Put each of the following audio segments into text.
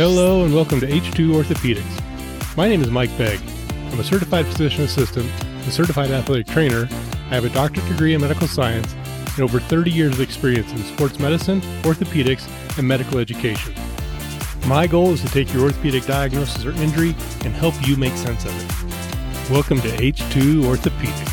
Hello and welcome to H2 Orthopedics. My name is Mike Begg. I'm a certified physician assistant, a certified athletic trainer. I have a doctorate degree in medical science and over 30 years of experience in sports medicine, orthopedics, and medical education. My goal is to take your orthopedic diagnosis or injury and help you make sense of it. Welcome to H2 Orthopedics.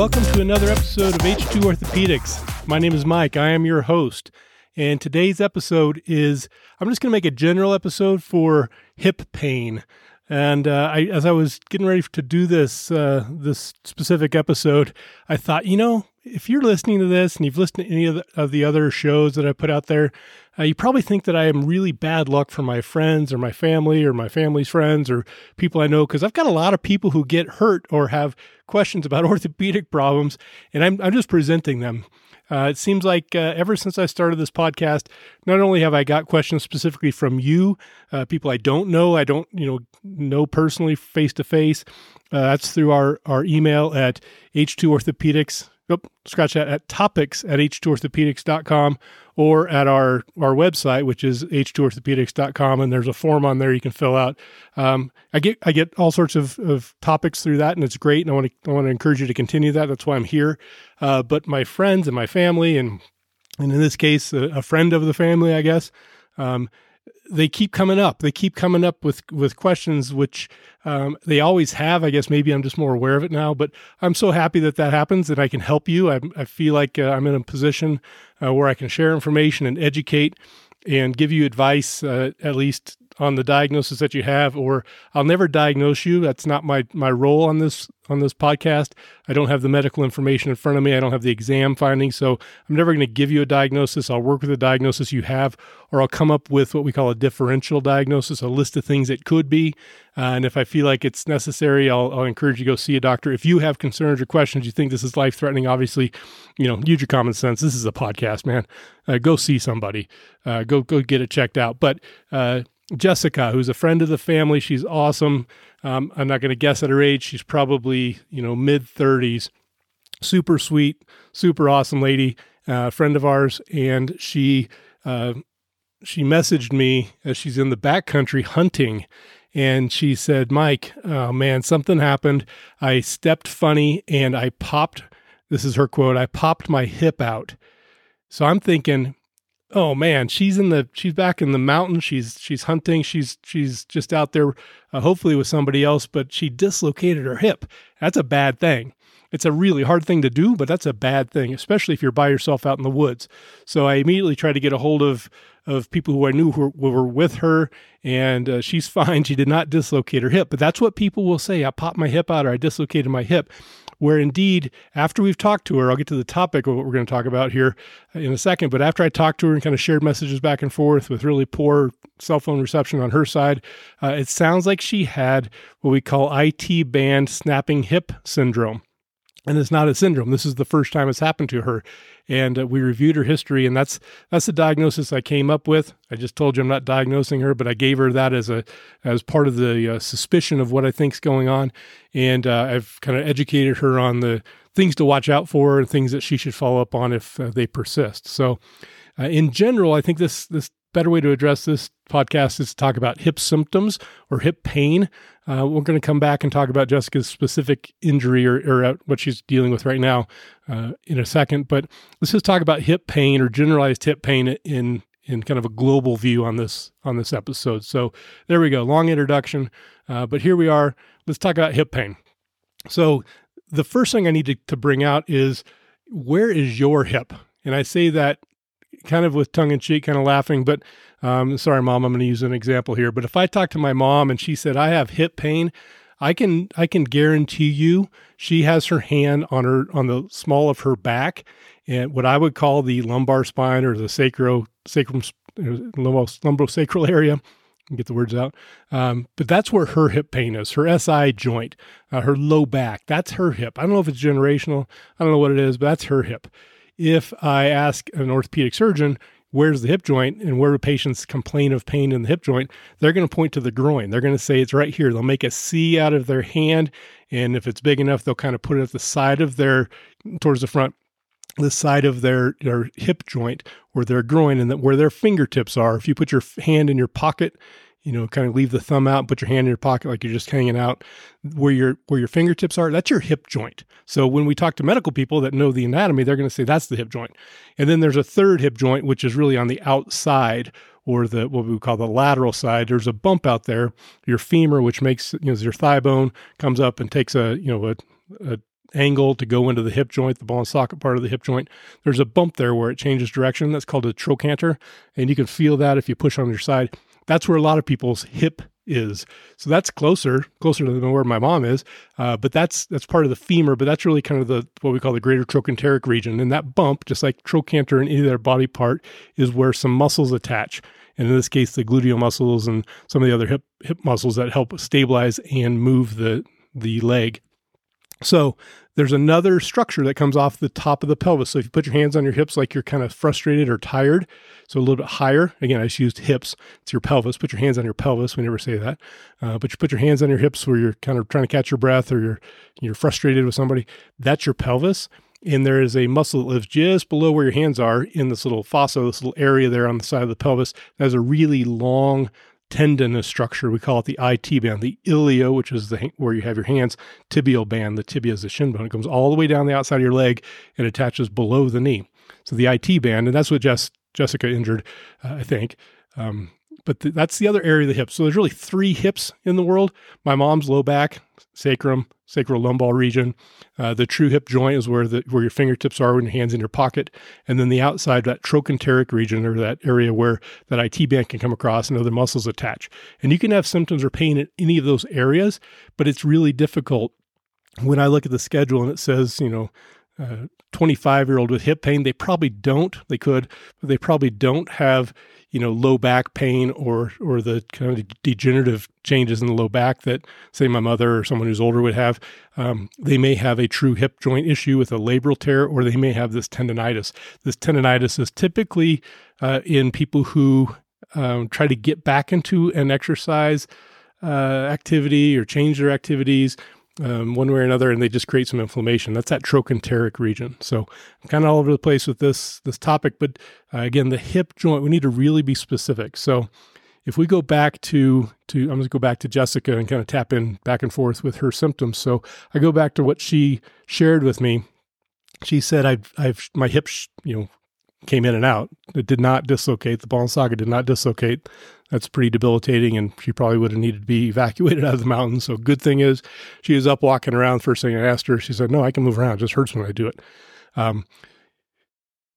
Welcome to another episode of H2 Orthopedics. My name is Mike. I am your host. And today's episode is I'm just going to make a general episode for hip pain. And uh, I, as I was getting ready to do this uh, this specific episode, I thought, you know, if you're listening to this and you've listened to any of the, of the other shows that I put out there, uh, you probably think that I am really bad luck for my friends or my family or my family's friends or people I know because I've got a lot of people who get hurt or have questions about orthopedic problems, and I'm I'm just presenting them. Uh, it seems like uh, ever since I started this podcast, not only have I got questions specifically from you, uh, people I don't know, I don't you know know personally face to face. That's through our our email at h2orthopedics. Oh, scratch that at topics at h2orthopedics.com or at our, our website, which is h2orthopedics.com. And there's a form on there you can fill out. Um, I get, I get all sorts of, of topics through that and it's great. And I want to, I want to encourage you to continue that. That's why I'm here. Uh, but my friends and my family, and, and in this case, a, a friend of the family, I guess, um, they keep coming up. They keep coming up with with questions, which um, they always have. I guess maybe I'm just more aware of it now. But I'm so happy that that happens, that I can help you. I, I feel like uh, I'm in a position uh, where I can share information and educate and give you advice, uh, at least on the diagnosis that you have. Or I'll never diagnose you. That's not my my role on this on this podcast. I don't have the medical information in front of me. I don't have the exam findings. So I'm never going to give you a diagnosis. I'll work with the diagnosis you have, or I'll come up with what we call a differential diagnosis, a list of things it could be. Uh, and if I feel like it's necessary, I'll, I'll, encourage you to go see a doctor. If you have concerns or questions, you think this is life threatening, obviously, you know, use your common sense. This is a podcast, man. Uh, go see somebody. Uh, go go get it checked out. But uh, Jessica, who's a friend of the family, she's awesome. Um, I'm not going to guess at her age. She's probably, you know, mid 30s. Super sweet, super awesome lady, uh, friend of ours. And she, uh, she messaged me as she's in the backcountry hunting. And she said, Mike, oh man, something happened. I stepped funny and I popped, this is her quote, I popped my hip out. So I'm thinking, oh man she's in the she's back in the mountain she's she's hunting. She's she's just out there uh, hopefully with somebody else but she dislocated her hip. That's a bad thing. It's a really hard thing to do but that's a bad thing especially if you're by yourself out in the woods. So i immediately tried to get a hold of of people who i knew who were, with her and uh, she's fine. She did not dislocate her hip but that's what people will say. I popped my hip out or i dislocated my hip where indeed, after we've talked to her, I'll get to the topic of what we're going to talk about here in a second, but after I talked to her and kind of shared messages back and forth with really poor cell phone reception on her side, uh, it sounds like she had what we call IT band snapping hip syndrome. And it's not a syndrome. This is the first time it's happened to her and uh, we reviewed her history and that's that's the diagnosis I came up with. I just told you I'm not diagnosing her, but I gave her that as a as part of the uh, suspicion of what I think's going on, and uh, I've kind of educated her on the things to watch out for and things that she should follow up on if uh, they persist. So, uh, in general, I think this this better way to address this podcast is to talk about hip symptoms or hip pain. Uh, we're going to come back and talk about Jessica's specific injury or, or uh, what she's dealing with right now uh, in a second. But let's just talk about hip pain or generalized hip pain in in kind of a global view on this on this episode. So there we go, long introduction. Uh, but here we are. Let's talk about hip pain. So the first thing I need to, to bring out is where is your hip? And I say that kind of with tongue in cheek, kind of laughing. But um, sorry, mom, I'm going to use an example here. But if I talk to my mom and she said I have hip pain, I can I can guarantee you she has her hand on her on the small of her back and what I would call the lumbar spine or the sacro sacrum lumbosacral area. Get the words out, um, but that's where her hip pain is. Her SI joint, uh, her low back. That's her hip. I don't know if it's generational. I don't know what it is, but that's her hip if I ask an orthopedic surgeon, where's the hip joint and where patients complain of pain in the hip joint, they're going to point to the groin. They're going to say it's right here. They'll make a C out of their hand. And if it's big enough, they'll kind of put it at the side of their, towards the front, the side of their, their hip joint or their groin and that where their fingertips are. If you put your hand in your pocket you know, kind of leave the thumb out, put your hand in your pocket like you're just hanging out. Where your where your fingertips are, that's your hip joint. So when we talk to medical people that know the anatomy, they're going to say that's the hip joint. And then there's a third hip joint, which is really on the outside or the what we call the lateral side. There's a bump out there, your femur, which makes you know your thigh bone comes up and takes a you know a, a angle to go into the hip joint, the ball and socket part of the hip joint. There's a bump there where it changes direction. That's called a trochanter, and you can feel that if you push on your side that's where a lot of people's hip is. So that's closer, closer to where my mom is. Uh, but that's that's part of the femur. But that's really kind of the what we call the greater trochanteric region. And that bump, just like trochanter in any other body part, is where some muscles attach. And in this case, the gluteal muscles and some of the other hip hip muscles that help stabilize and move the the leg. So there's another structure that comes off the top of the pelvis. So if you put your hands on your hips like you're kind of frustrated or tired, so a little bit higher. Again, I just used hips. It's your pelvis. Put your hands on your pelvis. We never say that, uh, but you put your hands on your hips where you're kind of trying to catch your breath or you're you're frustrated with somebody. That's your pelvis. And there is a muscle that lives just below where your hands are in this little fossa, this little area there on the side of the pelvis. That has a really long tendinous structure. We call it the IT band, the ilio, which is the where you have your hands, tibial band. The tibia is the shin bone. It comes all the way down the outside of your leg and attaches below the knee. So the IT band, and that's what Jess, Jessica injured, uh, I think. Um, but th- that's the other area of the hip. So there's really three hips in the world. My mom's low back, sacrum, sacrolumbar region. Uh, the true hip joint is where the where your fingertips are when your hands in your pocket, and then the outside that trochanteric region or that area where that IT band can come across and other muscles attach. And you can have symptoms or pain in any of those areas, but it's really difficult when I look at the schedule and it says, you know, 25 year old with hip pain, they probably don't. They could, but they probably don't have, you know, low back pain or or the kind of degenerative changes in the low back that, say, my mother or someone who's older would have. Um, they may have a true hip joint issue with a labral tear, or they may have this tendonitis. This tendonitis is typically uh, in people who um, try to get back into an exercise uh, activity or change their activities um, one way or another, and they just create some inflammation. That's that trochanteric region. So I'm kind of all over the place with this this topic, but uh, again, the hip joint, we need to really be specific. So if we go back to to I'm going to go back to Jessica and kind of tap in back and forth with her symptoms. So I go back to what she shared with me. She said I've I've my hips you know came in and out. It did not dislocate. The ball and socket did not dislocate that's pretty debilitating and she probably would have needed to be evacuated out of the mountain. So good thing is she was up walking around. First thing I asked her, she said, no, I can move around. It just hurts when I do it. Um,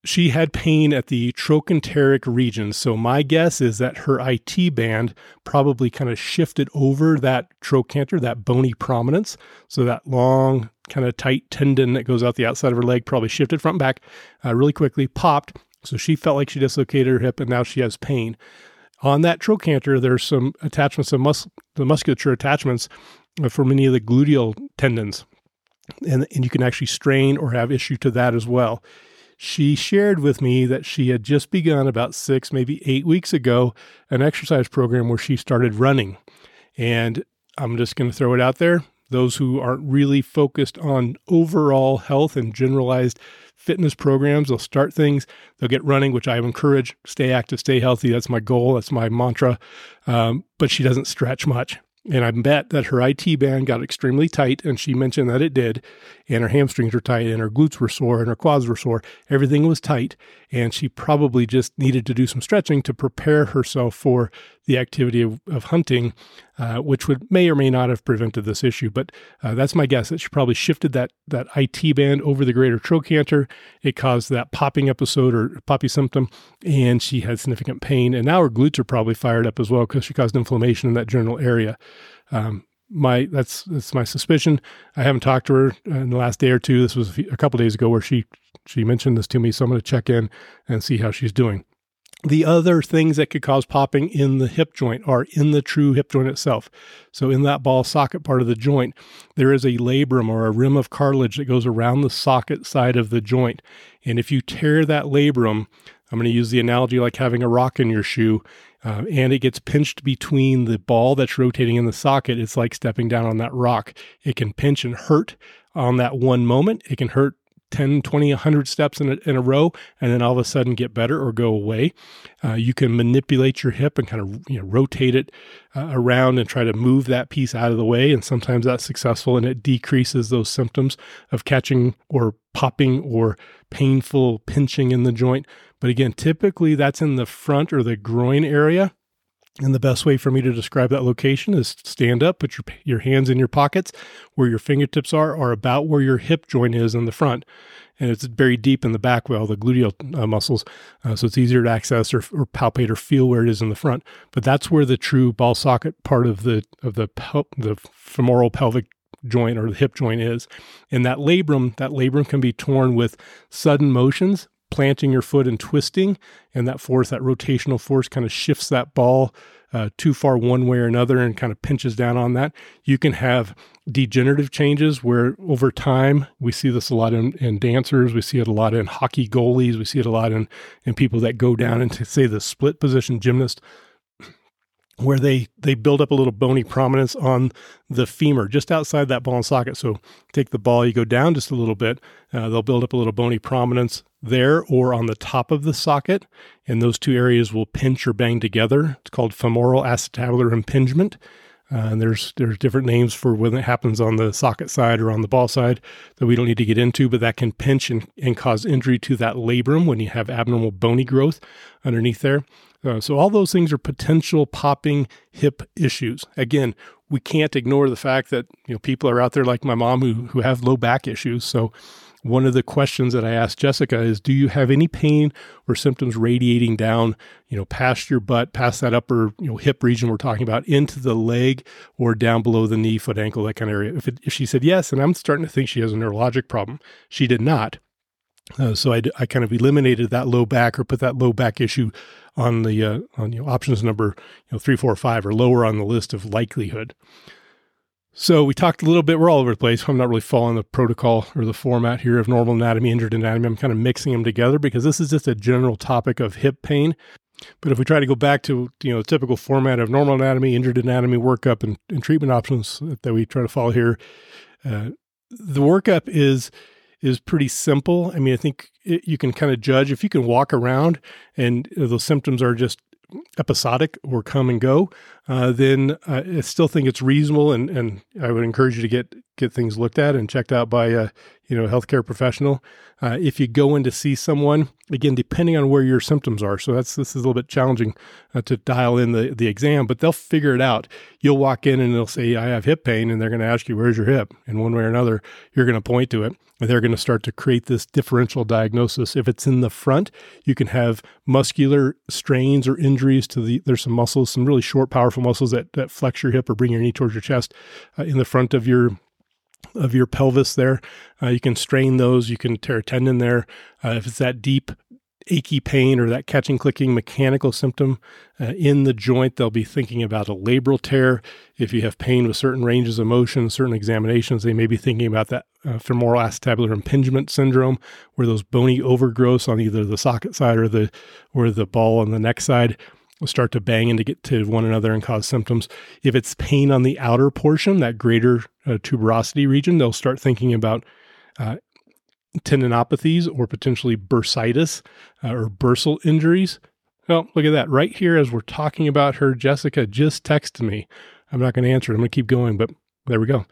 she had pain at the trochanteric region. So my guess is that her IT band probably kind of shifted over that trochanter, that bony prominence. So that long, kind of tight tendon that goes out the outside of her leg probably shifted front back uh, really quickly, popped. So she felt like she dislocated her hip and now she has pain. On that trochanter, there's some attachments of mus- the musculature attachments for many of the gluteal tendons. And, and you can actually strain or have issue to that as well. She shared with me that she had just begun about six, maybe eight weeks ago, an exercise program where she started running. And I'm just going to throw it out there. Those who aren't really focused on overall health and generalized fitness programs. They'll start things, they'll get running, which I encourage. Stay active, stay healthy. That's my goal. That's my mantra. Um, but she doesn't stretch much. And I bet that her IT band got extremely tight, and she mentioned that it did. And her hamstrings were tight, and her glutes were sore, and her quads were sore. Everything was tight, and she probably just needed to do some stretching to prepare herself for the activity of, of hunting, uh, which would may or may not have prevented this issue. But uh, that's my guess that she probably shifted that that IT band over the greater trochanter. It caused that popping episode or poppy symptom, and she had significant pain. And now her glutes are probably fired up as well because she caused inflammation in that general area. Um, my that's that's my suspicion. I haven't talked to her in the last day or two. This was a, few, a couple days ago where she she mentioned this to me, so I'm going to check in and see how she's doing. The other things that could cause popping in the hip joint are in the true hip joint itself. So, in that ball socket part of the joint, there is a labrum or a rim of cartilage that goes around the socket side of the joint. And if you tear that labrum, I'm going to use the analogy like having a rock in your shoe. Uh, and it gets pinched between the ball that's rotating in the socket. It's like stepping down on that rock. It can pinch and hurt on that one moment. It can hurt 10, 20, 100 steps in a, in a row and then all of a sudden get better or go away. Uh, you can manipulate your hip and kind of you know, rotate it uh, around and try to move that piece out of the way. And sometimes that's successful and it decreases those symptoms of catching or popping or painful pinching in the joint. But again, typically that's in the front or the groin area. And the best way for me to describe that location is stand up, put your, your hands in your pockets where your fingertips are, or about where your hip joint is in the front. And it's very deep in the back, well, the gluteal uh, muscles. Uh, so it's easier to access or, or, palpate or feel where it is in the front. But that's where the true ball socket part of the, of the, pel- the femoral pelvic joint or the hip joint is. And that labrum, that labrum can be torn with sudden motions planting your foot and twisting, and that force, that rotational force, kind of shifts that ball uh, too far one way or another and kind of pinches down on that. You can have degenerative changes where over time we see this a lot in, in dancers, we see it a lot in hockey goalies, we see it a lot in in people that go down into say the split position gymnast where they they build up a little bony prominence on the femur just outside that ball and socket. So take the ball you go down just a little bit uh, they'll build up a little bony prominence there or on the top of the socket and those two areas will pinch or bang together. It's called femoral acetabular impingement. Uh, and there's there's different names for when it happens on the socket side or on the ball side that we don't need to get into, but that can pinch and, and cause injury to that labrum when you have abnormal bony growth underneath there. Uh, so all those things are potential popping hip issues. Again, we can't ignore the fact that you know people are out there like my mom who who have low back issues. So one of the questions that I asked Jessica is, do you have any pain or symptoms radiating down, you know, past your butt, past that upper, you know, hip region we're talking about, into the leg or down below the knee, foot, ankle, that kind of area? If, it, if she said yes, and I'm starting to think she has a neurologic problem, she did not. Uh, so I, I kind of eliminated that low back or put that low back issue on the uh, on you know options number you know three, four, five or lower on the list of likelihood. So we talked a little bit. We're all over the place. I'm not really following the protocol or the format here of normal anatomy, injured anatomy. I'm kind of mixing them together because this is just a general topic of hip pain. But if we try to go back to you know the typical format of normal anatomy, injured anatomy workup, and, and treatment options that we try to follow here, uh, the workup is is pretty simple. I mean, I think it, you can kind of judge if you can walk around and those symptoms are just episodic or come and go, uh, then I still think it's reasonable, and, and I would encourage you to get get things looked at and checked out by a you know healthcare professional. Uh, if you go in to see someone, again, depending on where your symptoms are, so that's this is a little bit challenging uh, to dial in the the exam, but they'll figure it out. You'll walk in and they'll say, "I have hip pain," and they're going to ask you, "Where's your hip?" And one way or another, you're going to point to it, and they're going to start to create this differential diagnosis. If it's in the front, you can have muscular strains or injuries to the, there's some muscles, some really short, powerful muscles that, that flex your hip or bring your knee towards your chest uh, in the front of your of your pelvis there. Uh, you can strain those. You can tear a tendon there. Uh, if it's that deep achy pain or that catching clicking mechanical symptom uh, in the joint they'll be thinking about a labral tear if you have pain with certain ranges of motion certain examinations they may be thinking about that uh, femoral acetabular impingement syndrome where those bony overgrowths on either the socket side or the or the ball on the neck side start to bang into get to one another and cause symptoms if it's pain on the outer portion that greater uh, tuberosity region they'll start thinking about uh, tendinopathies or potentially bursitis uh, or bursal injuries. Well, look at that. Right here, as we're talking about her, Jessica just texted me. I'm not going to answer it. I'm going to keep going, but there we go.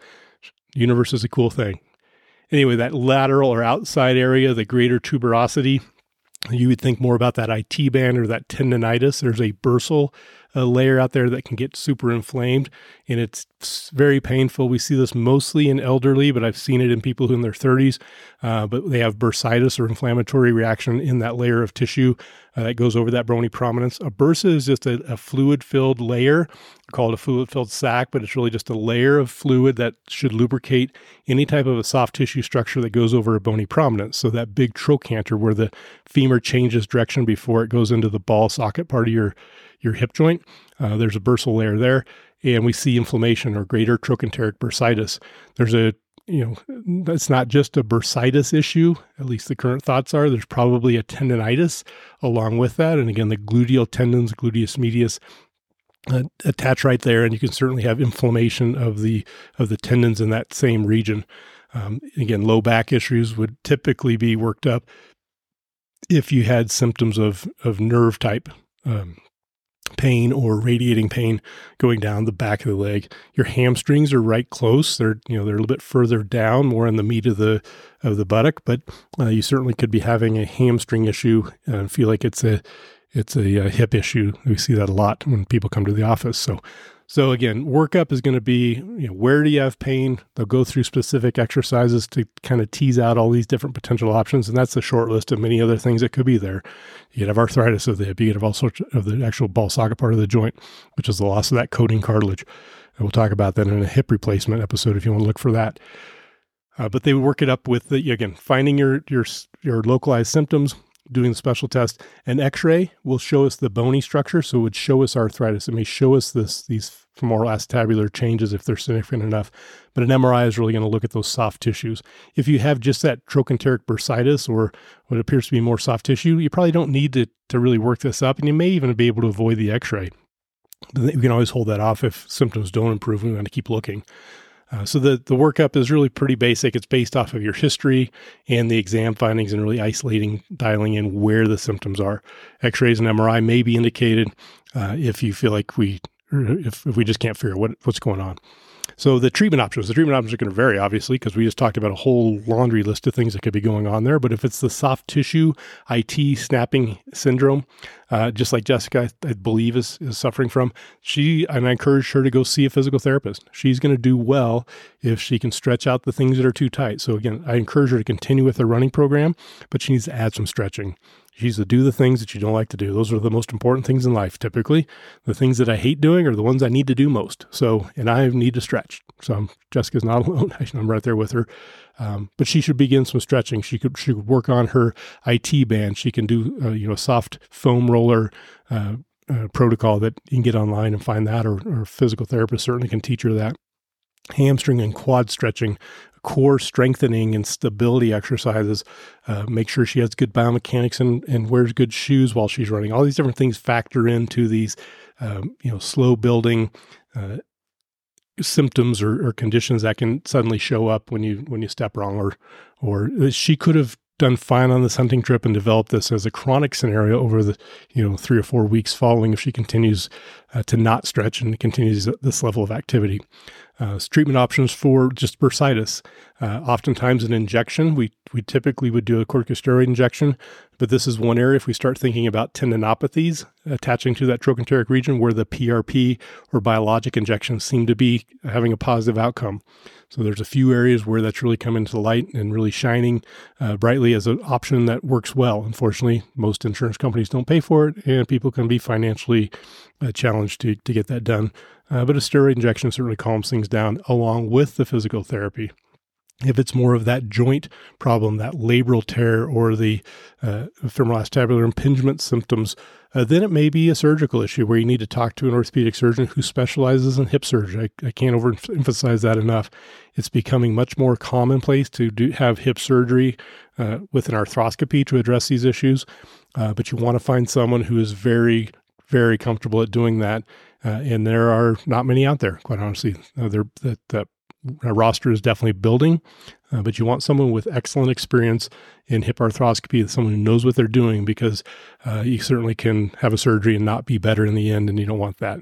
Universe is a cool thing. Anyway, that lateral or outside area, the greater tuberosity, you would think more about that IT band or that tendonitis. There's a bursal a layer out there that can get super inflamed and it's very painful. We see this mostly in elderly, but I've seen it in people who in their 30s, uh, but they have bursitis or inflammatory reaction in that layer of tissue uh, that goes over that bony prominence. A bursa is just a, a fluid filled layer called a fluid filled sac, but it's really just a layer of fluid that should lubricate any type of a soft tissue structure that goes over a bony prominence. So that big trochanter where the femur changes direction before it goes into the ball socket part of your your hip joint. Uh, there's a bursal layer there, and we see inflammation or greater trochanteric bursitis. There's a you know, that's not just a bursitis issue. At least the current thoughts are there's probably a tendonitis along with that. And again, the gluteal tendons, gluteus medius, uh, attach right there, and you can certainly have inflammation of the of the tendons in that same region. Um, again, low back issues would typically be worked up if you had symptoms of of nerve type um, pain or radiating pain going down the back of the leg. Your hamstrings are right close. They're you know they're a little bit further down, more in the meat of the of the buttock, but uh, you certainly could be having a hamstring issue and feel like it's a it's a, a hip issue. We see that a lot when people come to the office. So so again, workup is going to be, you know, where do you have pain? They'll go through specific exercises to kind of tease out all these different potential options, and that's a short list of many other things that could be there. You could have arthritis of the hip, you could have all sorts of the actual ball socket part of the joint, which is the loss of that coating cartilage. And we'll talk about that in a hip replacement episode if you want to look for that. Uh, but they work it up with the, again finding your your your localized symptoms, doing the special test. An X-ray will show us the bony structure, so it would show us arthritis. It may show us this these femoral acetabular changes if they're significant enough. But an MRI is really going to look at those soft tissues. If you have just that trochanteric bursitis or what appears to be more soft tissue, you probably don't need to to really work this up, and you may even be able to avoid the X-ray. We can always hold that off if symptoms don't improve. We want to keep looking. Uh, so the the workup is really pretty basic. It's based off of your history and the exam findings, and really isolating, dialing in where the symptoms are. X-rays and MRI may be indicated uh, if you feel like we, if, if we just can't figure out what, what's going on. So the treatment options, the treatment options are going to vary, obviously, because we just talked about a whole laundry list of things that could be going on there. But if it's the soft tissue IT snapping syndrome, uh, just like Jessica, I, I, believe is, is suffering from, she and I encourage her to go see a physical therapist. She's going to do well if she can stretch out the things that are too tight. So again, I encourage her to continue with her running program, but she needs to add some stretching. She needs to do the things that you don't like to do. Those are the most important things in life. Typically, the things that I hate doing are the ones I need to do most. So, and I need to stretch. So I'm, Jessica's not alone. I'm right there with her. Um, but she should begin some stretching. She could she could work on her IT band. She can do uh, you know soft foam roller uh, uh, protocol that you can get online and find that, or, or a physical therapist certainly can teach her that hamstring and quad stretching core strengthening and stability exercises. Uh, make sure she has good biomechanics and, and wears good shoes while she's running. All these different things factor into these, um, you know, slow building uh, symptoms or, or, conditions that can suddenly show up when you when you step wrong. Or or she could have done fine on this hunting trip and developed this as a chronic scenario over the you know three or four weeks following if she continues uh, to not stretch and continues this level of activity. Uh, treatment options for just bursitis. Uh, oftentimes, an injection. We we typically would do a corticosteroid injection, but this is one area. If we start thinking about tendinopathies attaching to that trochanteric region, where the PRP or biologic injections seem to be having a positive outcome. So there's a few areas where that's really come into light and really shining uh, brightly as an option that works well. Unfortunately, most insurance companies don't pay for it, and people can be financially uh, challenged to, to get that done. Uh, but a steroid injection certainly calms things down along with the physical therapy if it's more of that joint problem, that labral tear or the uh, femoral acetabular impingement symptoms, uh, then it may be a surgical issue where you need to talk to an orthopedic surgeon who specializes in hip surgery. I, I can't overemphasize that enough. It's becoming much more commonplace to do, have hip surgery uh, with an arthroscopy to address these issues, uh, but you want to find someone who is very, very comfortable at doing that. Uh, and there are not many out there, quite honestly. Uh, that, that roster is definitely building, uh, but you want someone with excellent experience in hip arthroscopy, someone who knows what they're doing, because uh, you certainly can have a surgery and not be better in the end, and you don't want that.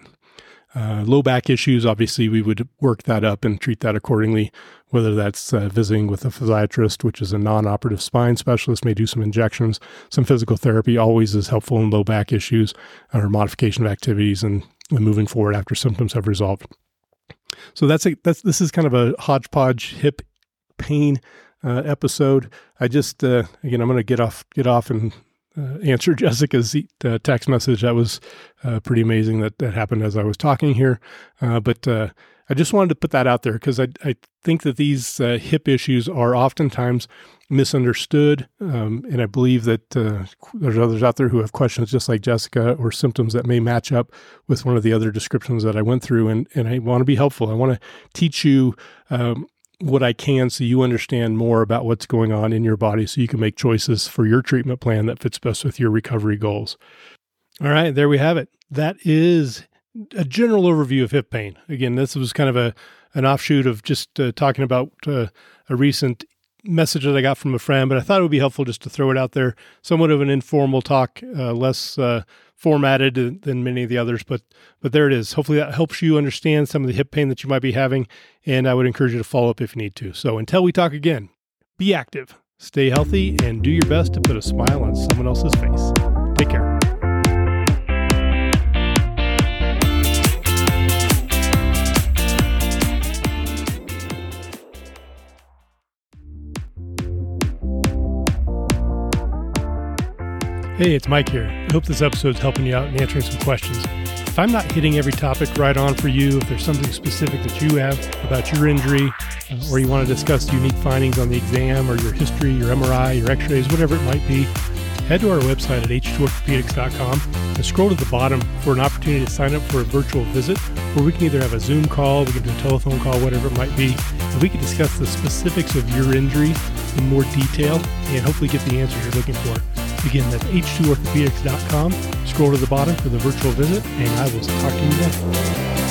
Uh, low back issues, obviously, we would work that up and treat that accordingly, whether that's uh, visiting with a physiatrist, which is a non operative spine specialist, may do some injections. Some physical therapy always is helpful in low back issues or modification of activities and, and moving forward after symptoms have resolved. So that's a, that's this is kind of a hodgepodge hip pain uh, episode. I just uh, again I'm going to get off get off and uh, answer Jessica's uh, text message. That was uh, pretty amazing that that happened as I was talking here. Uh, but I just wanted to put that out there because I, I think that these hip issues are oftentimes misunderstood. Um, and I believe that uh, there's others out there who have questions just like Jessica or symptoms that may match up with one of the other descriptions that I went through. And, and I want to be helpful. I want to teach you um, what I can so you understand more about what's going on in your body so you can make choices for your treatment plan that fits best with your recovery goals. All right, there we have it. That is a general overview of hip pain. Again, this was kind of a an offshoot of just uh, talking about uh, a recent message that I got from a friend, but I thought it would be helpful just to throw it out there. Somewhat of an informal talk, uh, less uh, formatted than many of the others, but but there it is. Hopefully that helps you understand some of the hip pain that you might be having, and I would encourage you to follow up if you need to. So until we talk again, be active, stay healthy, and do your best to put a smile on someone else's face. Take care. Hey, it's Mike here. I hope this episode is helping you out and answering some questions. If I'm not hitting every topic right on for you, if there's something specific that you have about your injury, uh, or you want to discuss unique findings on the exam, or your history, your MRI, your x rays, whatever it might be, head to our website at h2orthopedics.com and scroll to the bottom for an opportunity to sign up for a virtual visit where we can either have a Zoom call, we can do a telephone call, whatever it might be, and we can discuss the specifics of your injury in more detail and hopefully get the answers you're looking for. Again, that's h2orthopedics.com. Scroll to the bottom for the virtual visit, and I will talk to you then.